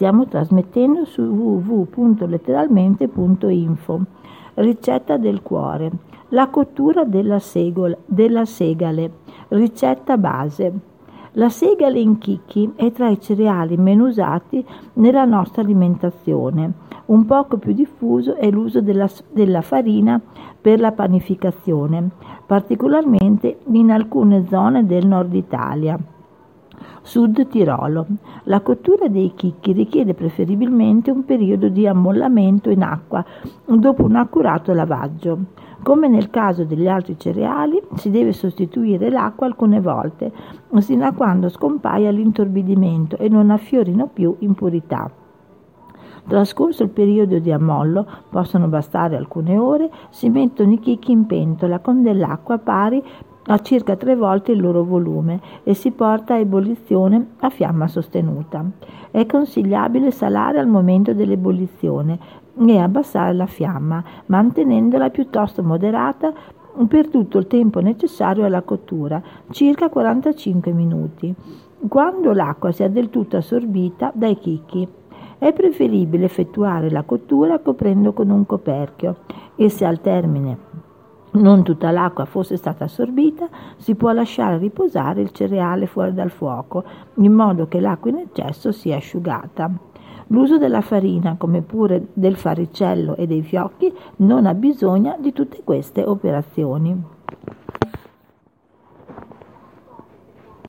Stiamo trasmettendo su www.letteralmente.info. Ricetta del cuore. La cottura della, segola, della segale. Ricetta base. La segale in chicchi è tra i cereali meno usati nella nostra alimentazione. Un poco più diffuso è l'uso della, della farina per la panificazione, particolarmente in alcune zone del nord Italia. Sud Tirolo. La cottura dei chicchi richiede preferibilmente un periodo di ammollamento in acqua dopo un accurato lavaggio. Come nel caso degli altri cereali, si deve sostituire l'acqua alcune volte, sino a quando scompaia l'intorbidimento e non affiorino più impurità. Trascorso il periodo di ammollo, possono bastare alcune ore, si mettono i chicchi in pentola con dell'acqua pari a circa tre volte il loro volume e si porta a ebollizione a fiamma sostenuta. È consigliabile salare al momento dell'ebollizione e abbassare la fiamma, mantenendola piuttosto moderata per tutto il tempo necessario alla cottura, circa 45 minuti, quando l'acqua sia del tutto assorbita dai chicchi. È preferibile effettuare la cottura coprendo con un coperchio e se al termine non tutta l'acqua fosse stata assorbita, si può lasciare riposare il cereale fuori dal fuoco, in modo che l'acqua in eccesso sia asciugata. L'uso della farina, come pure del faricello e dei fiocchi, non ha bisogno di tutte queste operazioni.